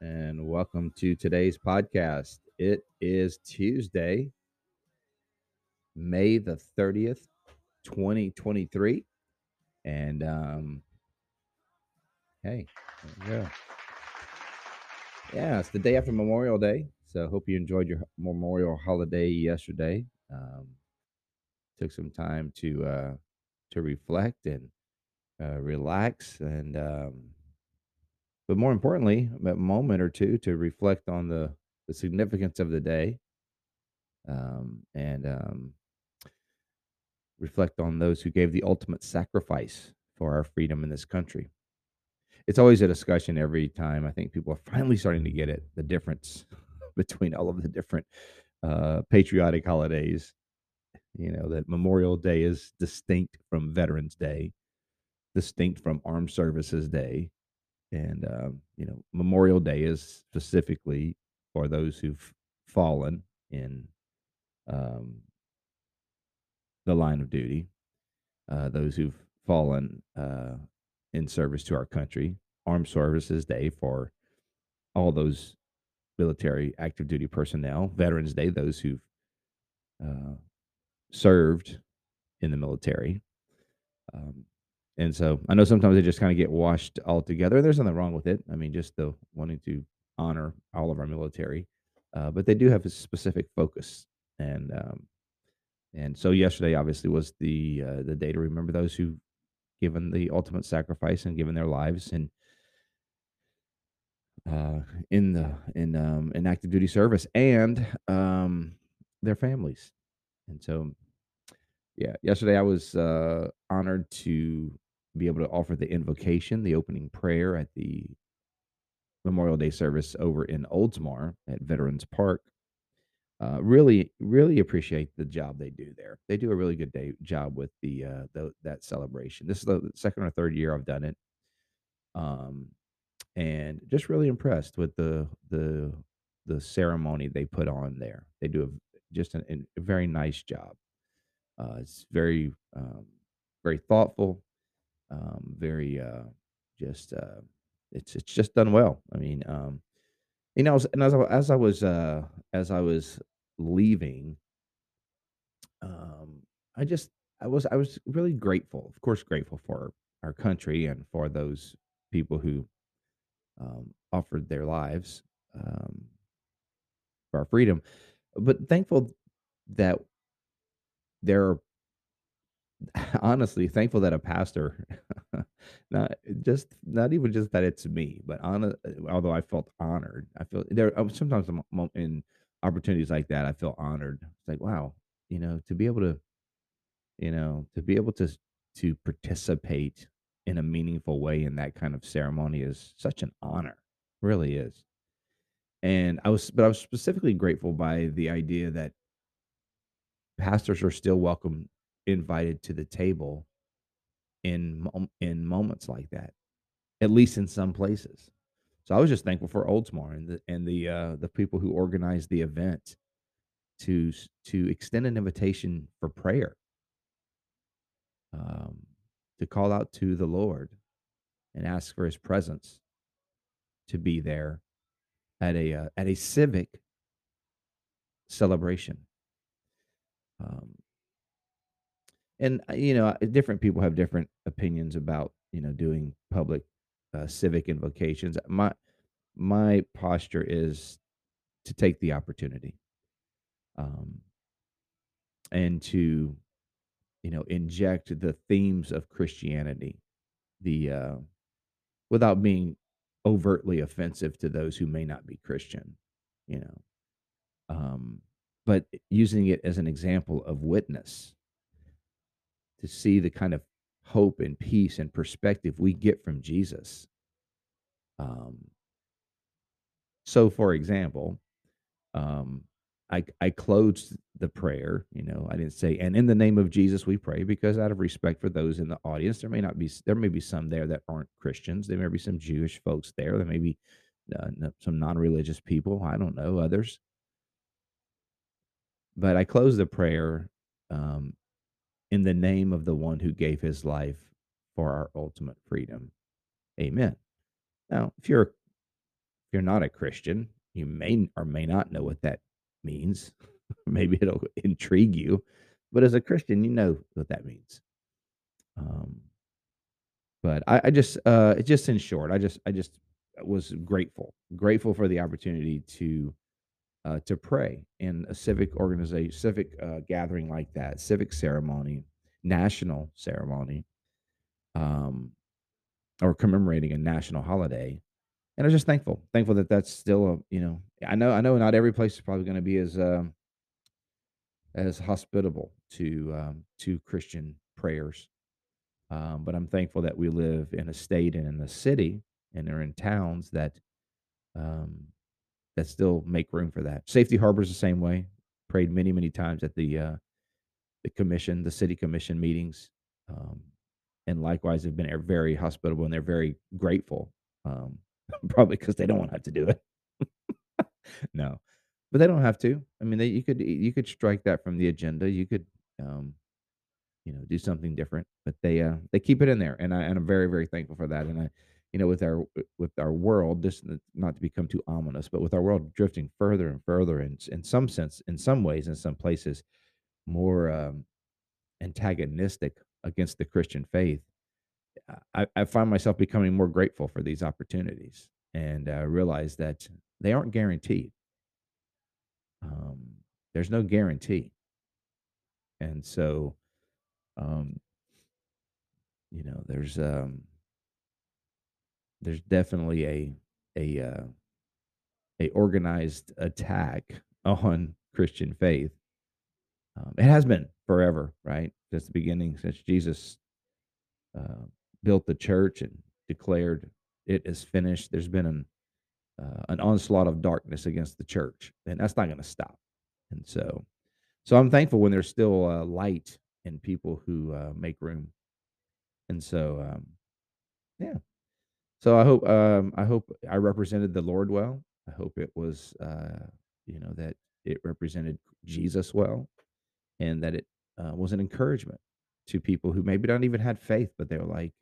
and welcome to today's podcast. It is Tuesday, May the 30th, 2023. And um hey, yeah. Yeah, it's the day after Memorial Day. So hope you enjoyed your Memorial holiday yesterday. Um took some time to uh to reflect and uh relax and um but more importantly, a moment or two to reflect on the the significance of the day, um, and um, reflect on those who gave the ultimate sacrifice for our freedom in this country. It's always a discussion every time. I think people are finally starting to get it the difference between all of the different uh, patriotic holidays. You know that Memorial Day is distinct from Veterans Day, distinct from Armed Services Day, and um, you know memorial day is specifically for those who've fallen in um, the line of duty uh, those who've fallen uh, in service to our country. Armed services day for all those military active duty personnel. Veterans day those who've uh, served in the military. Um, and so I know sometimes they just kind of get washed all together. There's nothing wrong with it. I mean, just the wanting to honor all of our military, uh, but they do have a specific focus. And um, and so yesterday obviously was the uh, the day to remember those who given the ultimate sacrifice and given their lives and uh, in the in um, in active duty service and um, their families. And so yeah, yesterday I was uh, honored to be able to offer the invocation, the opening prayer at the Memorial Day service over in Oldsmar at Veterans Park. Uh, really, really appreciate the job they do there. They do a really good day job with the, uh, the that celebration. This is the second or third year I've done it, um, and just really impressed with the the the ceremony they put on there. They do a, just an, a very nice job. Uh, it's very um, very thoughtful, um, very uh, just uh, it's it's just done well. I mean, um, you know, and as I, as I was uh, as I was leaving, um, I just I was I was really grateful, of course, grateful for our country and for those people who um, offered their lives um, for our freedom, but thankful that there are honestly thankful that a pastor not just not even just that it's me but on although i felt honored i feel there uh, sometimes in opportunities like that i feel honored. It's like wow you know to be able to you know to be able to to participate in a meaningful way in that kind of ceremony is such an honor really is. And i was but i was specifically grateful by the idea that pastors are still welcome invited to the table in in moments like that, at least in some places. So I was just thankful for Oldsmar and the and the uh, the people who organized the event to to extend an invitation for prayer, um, to call out to the Lord and ask for His presence to be there at a uh, at a civic celebration. Um, and uh, you know different people have different opinions about you know doing public uh, civic invocations. My my posture is to take the opportunity um and to you know inject the themes of christianity the uh without being overtly offensive to those who may not be christian you know um but using it as an example of witness to see the kind of hope and peace and perspective we get from Jesus. Um, So, for example, um, I I closed the prayer, you know, I didn't say, "And in the name of Jesus we pray," because out of respect for those in the audience, there may not be there may be some there that aren't Christians, there may be some Jewish folks there, there may be, uh, some non-religious people, I don't know, others. But I closed the prayer, um, "In the name of the one who gave his life for our ultimate freedom. Amen." Now, if you're if you're not a Christian, you may or may not know what that means. Maybe it'll intrigue you, but as a Christian, you know what that means. Um, but I, I just, uh, just in short, I just, I just was grateful, grateful for the opportunity to, uh, to pray in a civic organization, civic uh, gathering like that, civic ceremony, national ceremony, um, or commemorating a national holiday. And I'm just thankful, thankful that that's still a, you know, I know, I know, not every place is probably going to be as, um, as hospitable to um, to Christian prayers. Um, but I'm thankful that we live in a state and in a city and are in towns that um, that still make room for that. Safety Harbor's the same way. Prayed many, many times at the uh, the commission, the city commission meetings, um, and likewise have been very hospitable and they're very grateful. Um, probably because they don't want to have to do it. no, but they don't have to. I mean, they, you could you could strike that from the agenda. You could um, you know, do something different. But they uh they keep it in there, and I and I'm very very thankful for that. And I, you know, with our with our world, this not to become too ominous, but with our world drifting further and further, in in some sense, in some ways, in some places, more um, antagonistic against the Christian faith. I, I find myself becoming more grateful for these opportunities, and uh, realize that they aren't guaranteed. Um, there's no guarantee, and so um, you know, there's um, there's definitely a a uh, a organized attack on Christian faith. Um, it has been forever, right? Since the beginning, since Jesus uh, built the church and declared it is finished. There's been an uh, an onslaught of darkness against the church, and that's not going to stop. And so, so I'm thankful when there's still uh, light in people who uh, make room. And so, um, yeah. So I hope um, I hope I represented the Lord well. I hope it was uh, you know that it represented Jesus well, and that it uh, was an encouragement to people who maybe don't even had faith, but they were like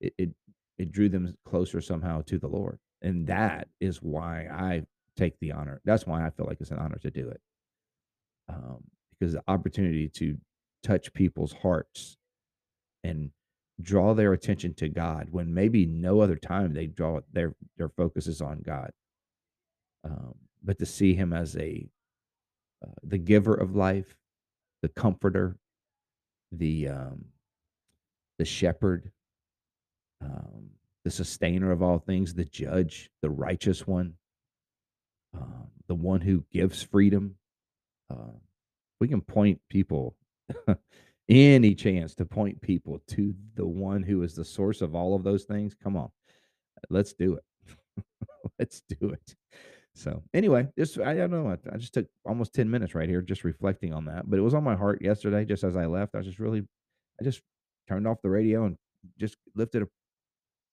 it, it it drew them closer somehow to the Lord, and that is why I take the honor. That's why I feel like it's an honor to do it, um, because the opportunity to touch people's hearts and draw their attention to God when maybe no other time they draw their their focus is on God. Um, but to see Him as a uh, the giver of life, the comforter, the um, the shepherd, um, the sustainer of all things, the judge, the righteous one, um, the one who gives freedom. Uh, we can point people any chance to point people to the one who is the source of all of those things. Come on, let's do it. let's do it. So anyway, just I don't know. I, I just took almost ten minutes right here, just reflecting on that. But it was on my heart yesterday, just as I left. I was just really, I just turned off the radio and just lifted a,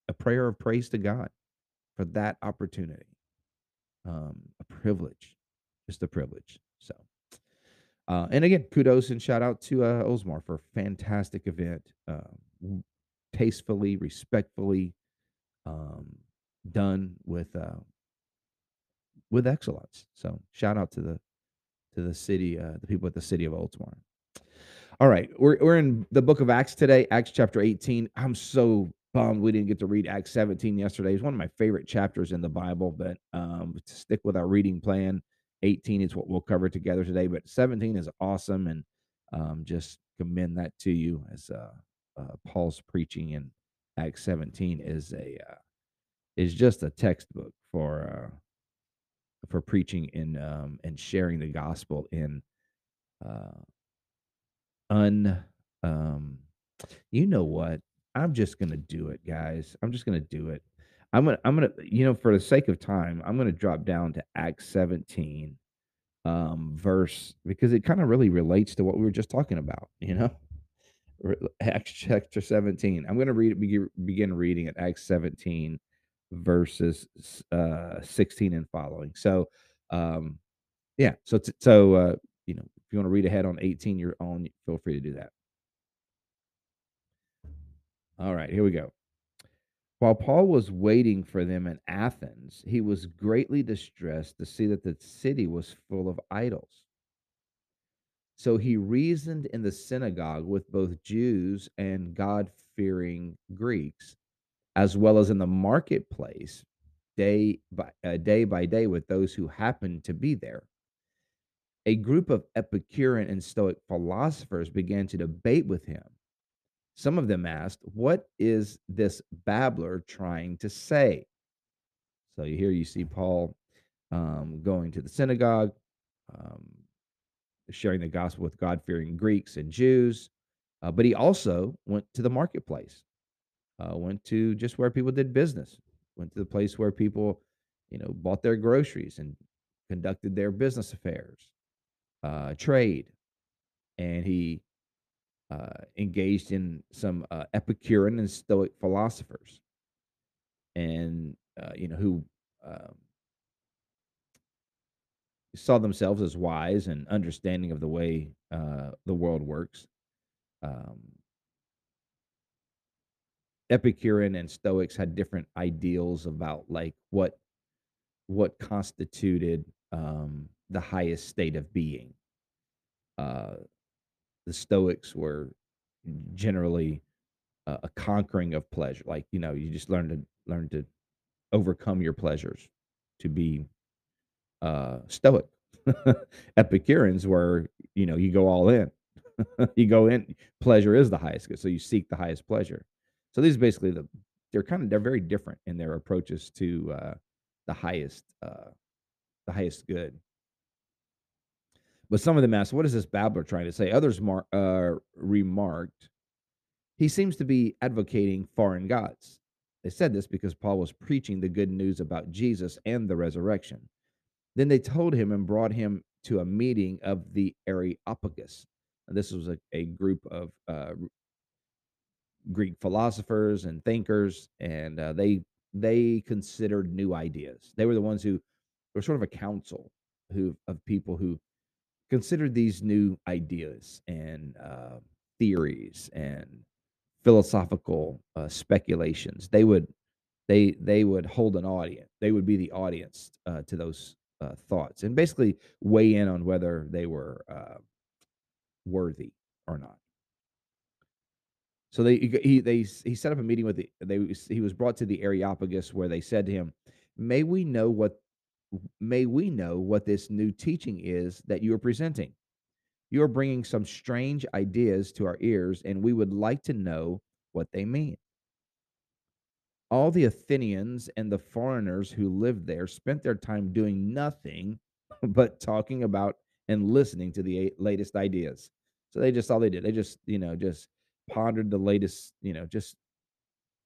a prayer of praise to God for that opportunity. Um, a privilege, just a privilege. So. Uh, and again, kudos and shout out to uh, Oldsmar for a fantastic event, uh, tastefully, respectfully um, done with uh, with excellence. So shout out to the to the city, uh, the people at the city of Oldsmar. All right, we're we're in the book of Acts today, Acts chapter 18. I'm so bummed we didn't get to read Acts 17 yesterday. It's one of my favorite chapters in the Bible, but um, to stick with our reading plan, 18 is what we'll cover together today, but 17 is awesome. And um, just commend that to you as uh, uh, Paul's preaching in Acts 17 is a uh, is just a textbook for uh, for preaching and um, and sharing the gospel in uh, un um, you know what I'm just gonna do it, guys. I'm just gonna do it. I'm gonna I'm gonna you know, for the sake of time, I'm gonna drop down to Acts 17, um, verse because it kinda really relates to what we were just talking about, you know? Acts chapter 17. I'm gonna read begin reading at Acts 17, verses uh, 16 and following. So, um, yeah, so t so, uh, you know, if you wanna read ahead on 18 your own, feel free to do that. Alright, here we go. While Paul was waiting for them in Athens, he was greatly distressed to see that the city was full of idols. So he reasoned in the synagogue with both Jews and God fearing Greeks, as well as in the marketplace day by uh, day by day with those who happened to be there. A group of Epicurean and Stoic philosophers began to debate with him. Some of them asked, What is this babbler trying to say? So here you see Paul um, going to the synagogue, um, sharing the gospel with God fearing Greeks and Jews. Uh, but he also went to the marketplace, uh, went to just where people did business, went to the place where people, you know, bought their groceries and conducted their business affairs, uh, trade. And he engaged in some uh, Epicurean and Stoic philosophers, and uh, you know who um, saw themselves as wise and understanding of the way uh, the world works. Um, Epicurean and Stoics had different ideals about like what what constituted um, the highest state of being. Uh, the Stoics were generally a, a conquering of pleasure, like you know, you just learn to learn to overcome your pleasures, to be uh, Stoic. Epicureans were, you know, you go all in. you go in. Pleasure is the highest good, so you seek the highest pleasure. So these basically the they're kind of they're very different in their approaches to uh, the highest uh, the highest good. But some of them asked, "What is this babbler trying to say?" Others mar- uh, remarked, "He seems to be advocating foreign gods." They said this because Paul was preaching the good news about Jesus and the resurrection. Then they told him and brought him to a meeting of the Areopagus. And this was a, a group of uh, Greek philosophers and thinkers, and uh, they they considered new ideas. They were the ones who were sort of a council who of people who considered these new ideas and uh, theories and philosophical uh, speculations. They would they they would hold an audience. They would be the audience uh, to those uh, thoughts and basically weigh in on whether they were uh, worthy or not. So they he they he set up a meeting with the they he was brought to the Areopagus where they said to him, "May we know what may we know what this new teaching is that you are presenting? You are bringing some strange ideas to our ears, and we would like to know what they mean." All the Athenians and the foreigners who lived there spent their time doing nothing but talking about and listening to the latest ideas. So they just all they did. They just, you know, just pondered the latest, you know, just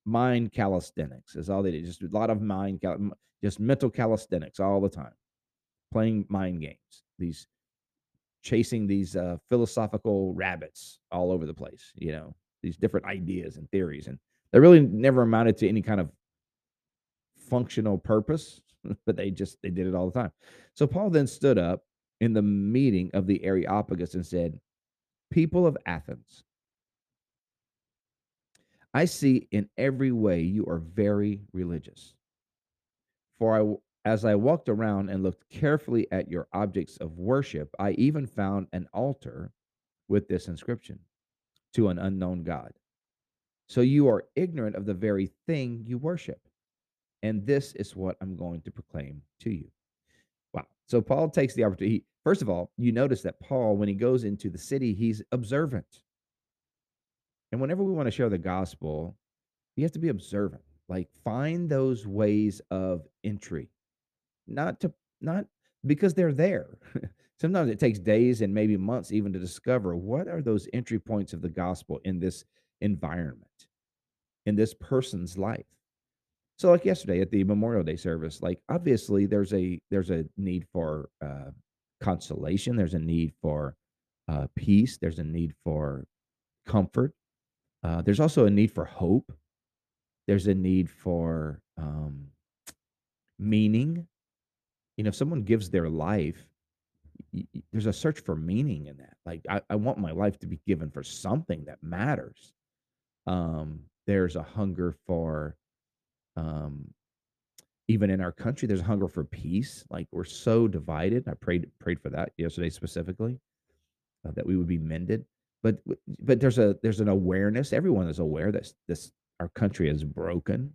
mind calisthenics is all they did. Just a lot of mind, cal- just mental calisthenics all the time, playing mind games. These chasing these uh, philosophical rabbits all over the place. You know, these different ideas and theories, and they really never amounted to any kind of functional purpose, but they just they did it all the time. So Paul then stood up in the meeting of the Areopagus and said, "People of Athens, I see in every way you are very religious. For I as I walked around and looked carefully at your objects of worship, I even found an altar with this inscription to an unknown God. So you are ignorant of the very thing you worship. And this is what I'm going to proclaim to you. Wow. So Paul takes the opportunity. First of all, you notice that Paul, when he goes into the city, he's observant. And whenever we want to share the gospel, you have to be observant. Like find those ways of entry, not to, not because they're there. Sometimes it takes days and maybe months even to discover what are those entry points of the gospel in this environment, in this person's life. So, like yesterday at the Memorial Day service, like obviously there's a there's a need for uh, consolation. There's a need for uh, peace. There's a need for comfort. Uh, there's also a need for hope. There's a need for um, meaning. You know, if someone gives their life, there's a search for meaning in that. Like, I, I want my life to be given for something that matters. Um, there's a hunger for um, even in our country, there's a hunger for peace. Like we're so divided. I prayed prayed for that yesterday specifically, uh, that we would be mended. But but there's a there's an awareness. Everyone is aware that this our country is broken.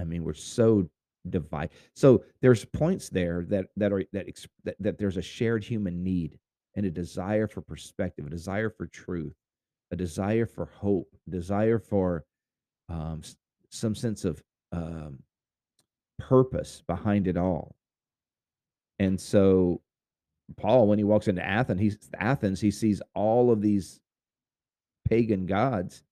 I mean, we're so divided. So there's points there that that are that, that that there's a shared human need and a desire for perspective, a desire for truth, a desire for hope, desire for um, some sense of um, purpose behind it all. And so Paul, when he walks into Athens, he's Athens, he sees all of these pagan gods,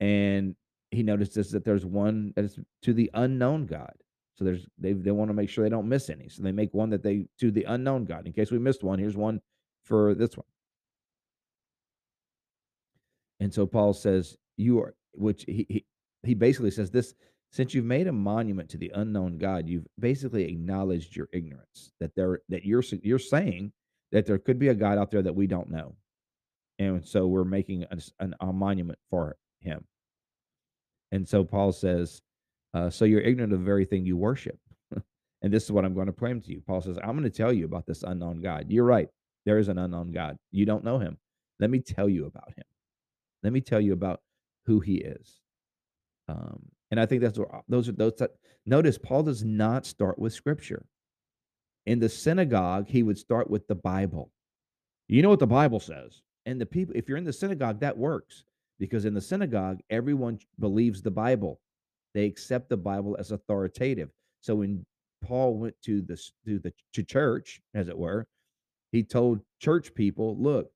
and he notices that there's one that is to the unknown God. So there's they they want to make sure they don't miss any. So they make one that they to the unknown God. In case we missed one, here's one for this one. And so Paul says, "You are," which he he, he basically says this: since you've made a monument to the unknown God, you've basically acknowledged your ignorance. That there that you're you're saying that there could be a God out there that we don't know, and so we're making a, an, a monument for Him. And so Paul says, uh, "So you're ignorant of the very thing you worship." and this is what I'm going to claim to you. Paul says, "I'm going to tell you about this unknown God. You're right. There is an unknown God. You don't know Him. Let me tell you about Him." Let me tell you about who he is. Um, and I think that's what those are those that notice Paul does not start with scripture. In the synagogue, he would start with the Bible. You know what the Bible says. And the people, if you're in the synagogue, that works because in the synagogue, everyone believes the Bible. They accept the Bible as authoritative. So when Paul went to the to the to church, as it were, he told church people, look,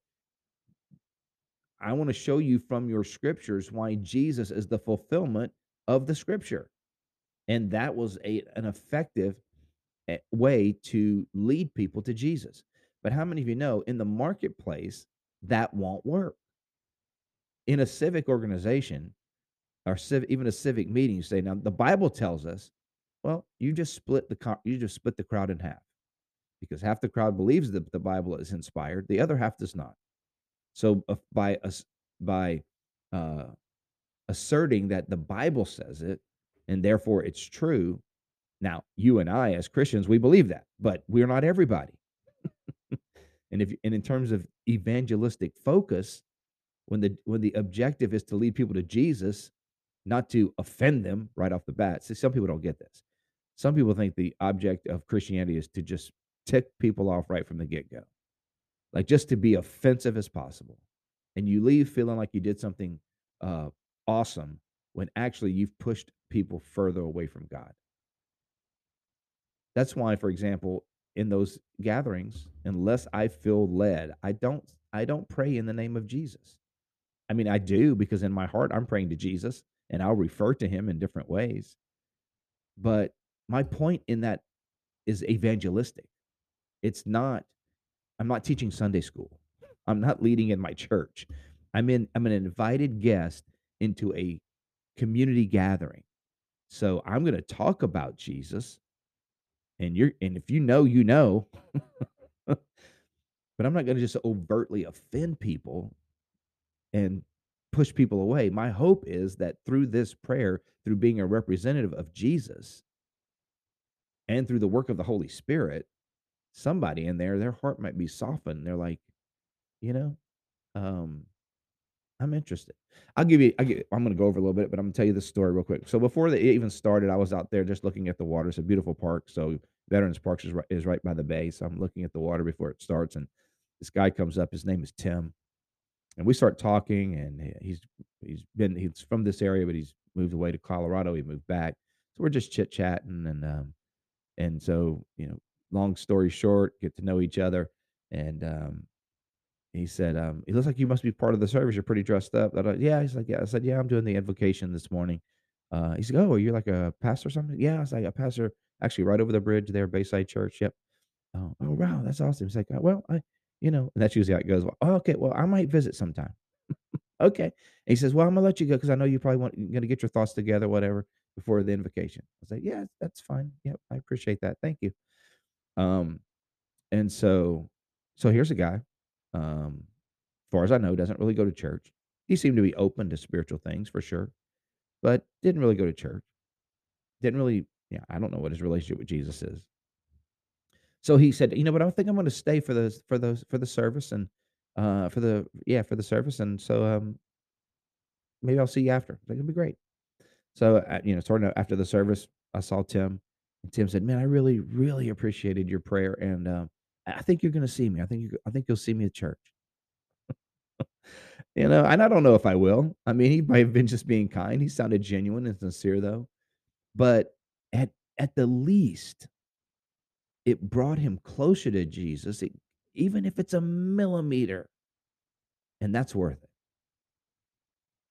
I want to show you from your scriptures why Jesus is the fulfillment of the scripture. And that was a, an effective eh, way to lead people to Jesus. But how many of you know in the marketplace that won't work? In a civic organization or civ- even a civic meeting, you say, now the Bible tells us, well, you just split the co- you just split the crowd in half because half the crowd believes that the Bible is inspired, the other half does not. So uh, by us by uh, asserting that the Bible says it and therefore it's true. Now, you and I as Christians, we believe that, but we're not everybody. and if and in terms of evangelistic focus, when the when the objective is to lead people to Jesus, not to offend them right off the bat. See, some people don't get this. Some people think the object of Christianity is to just tick people off right from the get-go. Like just to be offensive as possible. And you leave feeling like you did something uh awesome when actually you've pushed people further away from God. That's why, for example, in those gatherings, unless I feel led, I don't I don't pray in the name of Jesus. I mean, I do because in my heart I'm praying to Jesus and I'll refer to him in different ways. But my point in that is evangelistic. It's not I'm not teaching Sunday school. I'm not leading in my church. I'm in I'm an invited guest into a community gathering. So I'm going to talk about Jesus and you're and if you know, you know. but I'm not going to just overtly offend people and push people away. My hope is that through this prayer, through being a representative of Jesus and through the work of the Holy Spirit, somebody in there, their heart might be softened. They're like, you know, um, I'm interested. I'll give you. I give, I'm going to go over a little bit, but I'm going to tell you this story real quick. So before they even started, I was out there just looking at the water. It's a beautiful park. So Veterans Parks is right, is right by the bay. So I'm looking at the water before it starts, and this guy comes up. His name is Tim, and we start talking. And he's he's been he's from this area, but he's moved away to Colorado. He moved back, so we're just chit chatting, and um, and so you know, long story short, get to know each other, and um, he said, um, "It looks like you must be part of the service. You're pretty dressed up." I- yeah, he's like, "Yeah." I said, "Yeah, I'm doing the invocation this morning." Uh, he said, "Oh, are you like a pastor or something?" Yeah, I was like a pastor, actually right over the bridge there, Bayside Church. Yep. Oh, oh wow, that's awesome. He's like, "Uh, well, I, you know, and that's usually how it goes. Well, oh, okay, well, I might visit sometime. okay. And he says, well, I'm gonna let you go because I know you probably want you're gonna get your thoughts together, whatever, before the invocation. I was like, yeah, that's fine. Yep, I appreciate that. Thank you. Um, and so, so here's a guy, um, as far as I know, doesn't really go to church. He seemed to be open to spiritual things for sure, but didn't really go to church. Didn't really, yeah, I don't know what his relationship with Jesus is. So he said, you know, but I think I'm going to stay for those for those for the service and uh for the yeah for the service and so um maybe I'll see you after. I was like, it'll be great. So uh, you know, sort of after the service, I saw Tim, and Tim said, "Man, I really really appreciated your prayer, and uh, I think you're going to see me. I think you I think you'll see me at church." You know, and I don't know if I will. I mean, he might have been just being kind. He sounded genuine and sincere though. But at at the least, it brought him closer to Jesus, e even if it's a millimeter, and that's worth it.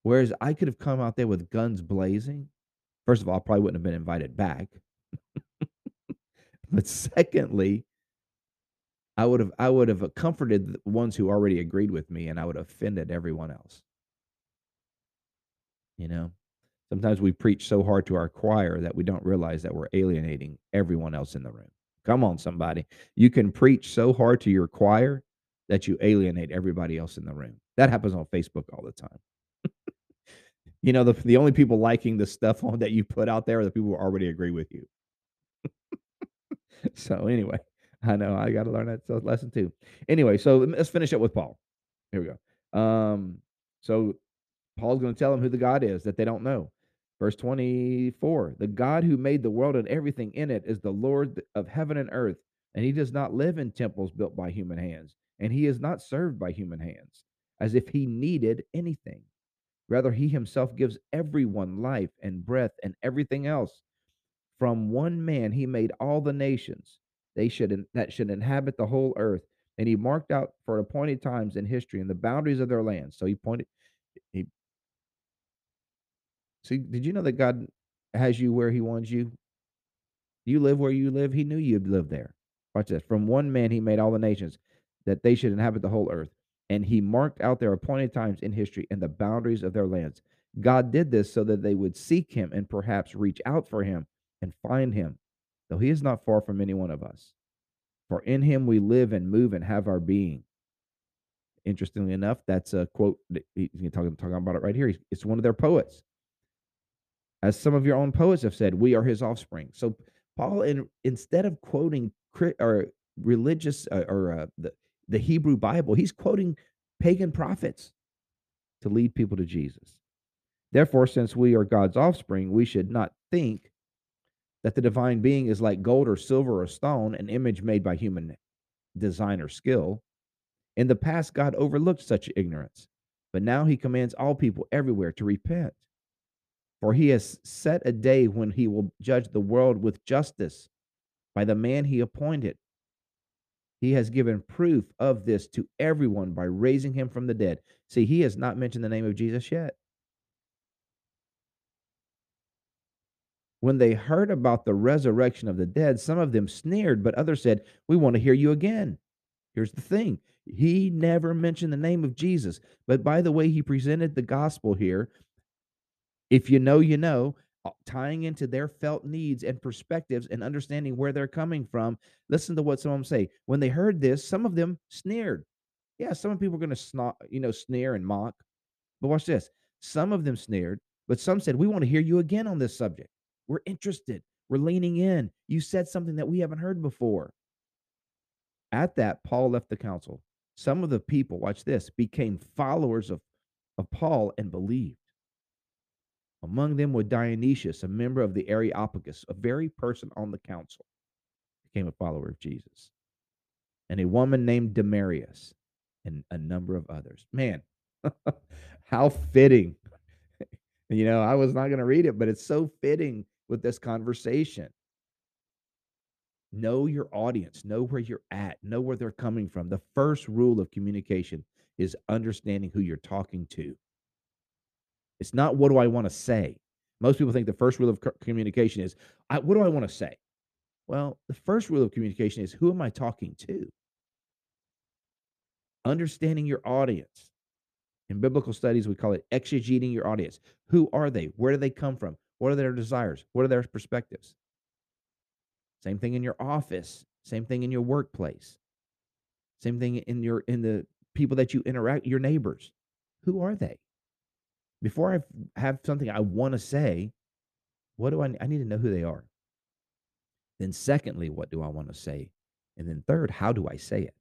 Whereas I could have come out there with guns blazing. First of all, I probably wouldn't have been invited back. But secondly, I would have I would have comforted the ones who already agreed with me, and I would have offended everyone else, you know? Sometimes we preach so hard to our choir that we don't realize that we're alienating everyone else in the room. Come on, somebody. You can preach so hard to your choir that you alienate everybody else in the room. That happens on Facebook all the time. You know, the the only people liking the stuff on that you put out there are the people who already agree with you. So anyway, I know I got to learn that so lesson too. Anyway, so let's finish up with Paul. Here we go. Um, so Paul's going to tell them who the God is that they don't know. Verse 24 The God who made the world and everything in it is the Lord of heaven and earth, and he does not live in temples built by human hands, and he is not served by human hands, as if he needed anything. Rather, he himself gives everyone life and breath and everything else. From one man he made all the nations they should that should inhabit the whole earth, and he marked out for appointed times in history and the boundaries of their land. So he pointed he see, did you know that God has you where he wants you? You live where you live, he knew you'd live there. Watch this. From one man he made all the nations that they should inhabit the whole earth. And he marked out their appointed times in history and the boundaries of their lands. God did this so that they would seek him and perhaps reach out for him and find him, though he is not far from any one of us. For in him we live and move and have our being. Interestingly enough, that's a quote. He's talking, talking about it right here. It's one of their poets. As some of your own poets have said, we are his offspring. So Paul, in, instead of quoting or religious uh, or uh, the, the Hebrew Bible, he's quoting pagan prophets to lead people to Jesus. Therefore, since we are God's offspring, we should not think that the divine being is like gold or silver or stone, an image made by human design or skill. In the past, God overlooked such ignorance, but now he commands all people everywhere to repent. For he has set a day when he will judge the world with justice by the man he appointed. He has given proof of this to everyone by raising him from the dead. See, he has not mentioned the name of Jesus yet. When they heard about the resurrection of the dead, some of them sneered, but others said, We want to hear you again. Here's the thing he never mentioned the name of Jesus. But by the way, he presented the gospel here. If you know, you know, uh, tying into their felt needs and perspectives and understanding where they're coming from. Listen to what some of them say. When they heard this, some of them sneered. Yeah, some people are going to you know, sneer and mock. But watch this. Some of them sneered, but some said, We want to hear you again on this subject. We're interested. We're leaning in. You said something that we haven't heard before. At that, Paul left the council. Some of the people, watch this, became followers of, of Paul and believed. Among them was Dionysius, a member of the Areopagus, a very person on the council, became a follower of Jesus. And a woman named Demarius, and a number of others. Man, how fitting. You know, I was not going to read it, but it's so fitting with this conversation. Know your audience, know where you're at, know where they're coming from. The first rule of communication is understanding who you're talking to. It's not what do I want to say, Most people think the first rule of communication is, what do I want to say? Well, the first rule of communication is, who am I talking to? Understanding your audience. In biblical studies, we call it exegeting your audience. Who are they? Where do they come from? What are their desires? What are their perspectives? Same thing in your office, same thing in your workplace. Same thing in your in the people that you interact your neighbors. Who are they? Before I have something I want to say, what do I I need to know who they are. Then secondly, what do I want to say? And then third, how do I say it?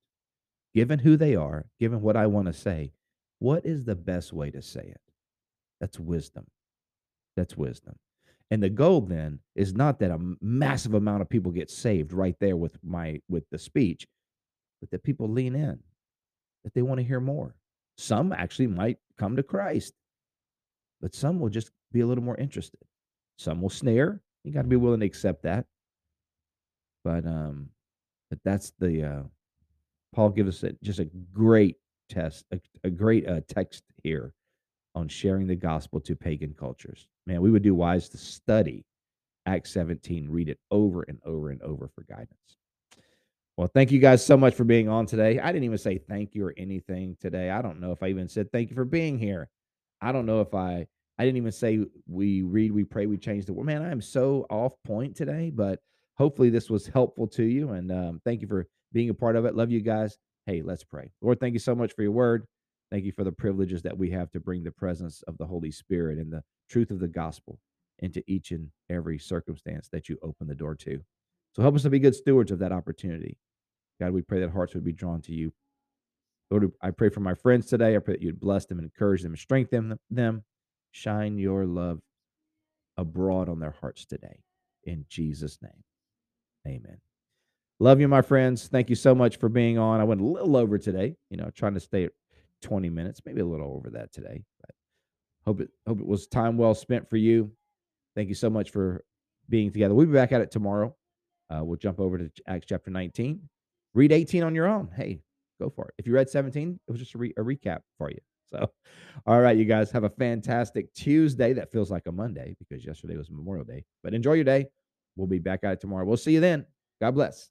Given who they are, given what I want to say, what is the best way to say it? That's wisdom. That's wisdom. And the goal then is not that a massive amount of people get saved right there with my with the speech, but that people lean in, that they want to hear more. Some actually might come to Christ, but some will just be a little more interested. Some will snare. You got to be willing to accept that. But um, but that's the uh, Paul gives us a, just a great test, a, a great uh, text here on sharing the gospel to pagan cultures. Man, we would do wise to study Acts 17, read it over and over and over for guidance. Well, thank you guys so much for being on today. I didn't even say thank you or anything today. I don't know if I even said thank you for being here. I don't know if I I didn't even say we read, we pray, we change the word. Man, I am so off point today, but hopefully this was helpful to you. And um, thank you for being a part of it. Love you guys. Hey, let's pray. Lord, thank you so much for your word. Thank you for the privileges that we have to bring the presence of the Holy Spirit and the truth of the gospel into each and every circumstance that you open the door to. So help us to be good stewards of that opportunity. God, we pray that hearts would be drawn to you. Lord, I pray for my friends today. I pray that you'd bless them encourage them and strengthen them. Shine your love abroad on their hearts today. In Jesus' name, amen. Love you, my friends. Thank you so much for being on. I went a little over today, you know, trying to stay 20 minutes, maybe a little over that today. But hope it hope it was time well spent for you. Thank you so much for being together. We'll be back at it tomorrow. Uh, we'll jump over to Acts chapter 19. Read 18 on your own. Hey, go for it. If you read 17, it was just a, re- a recap for you. So, all right, you guys have a fantastic Tuesday. That feels like a Monday because yesterday was Memorial Day. But enjoy your day. We'll be back at it tomorrow. We'll see you then. God bless.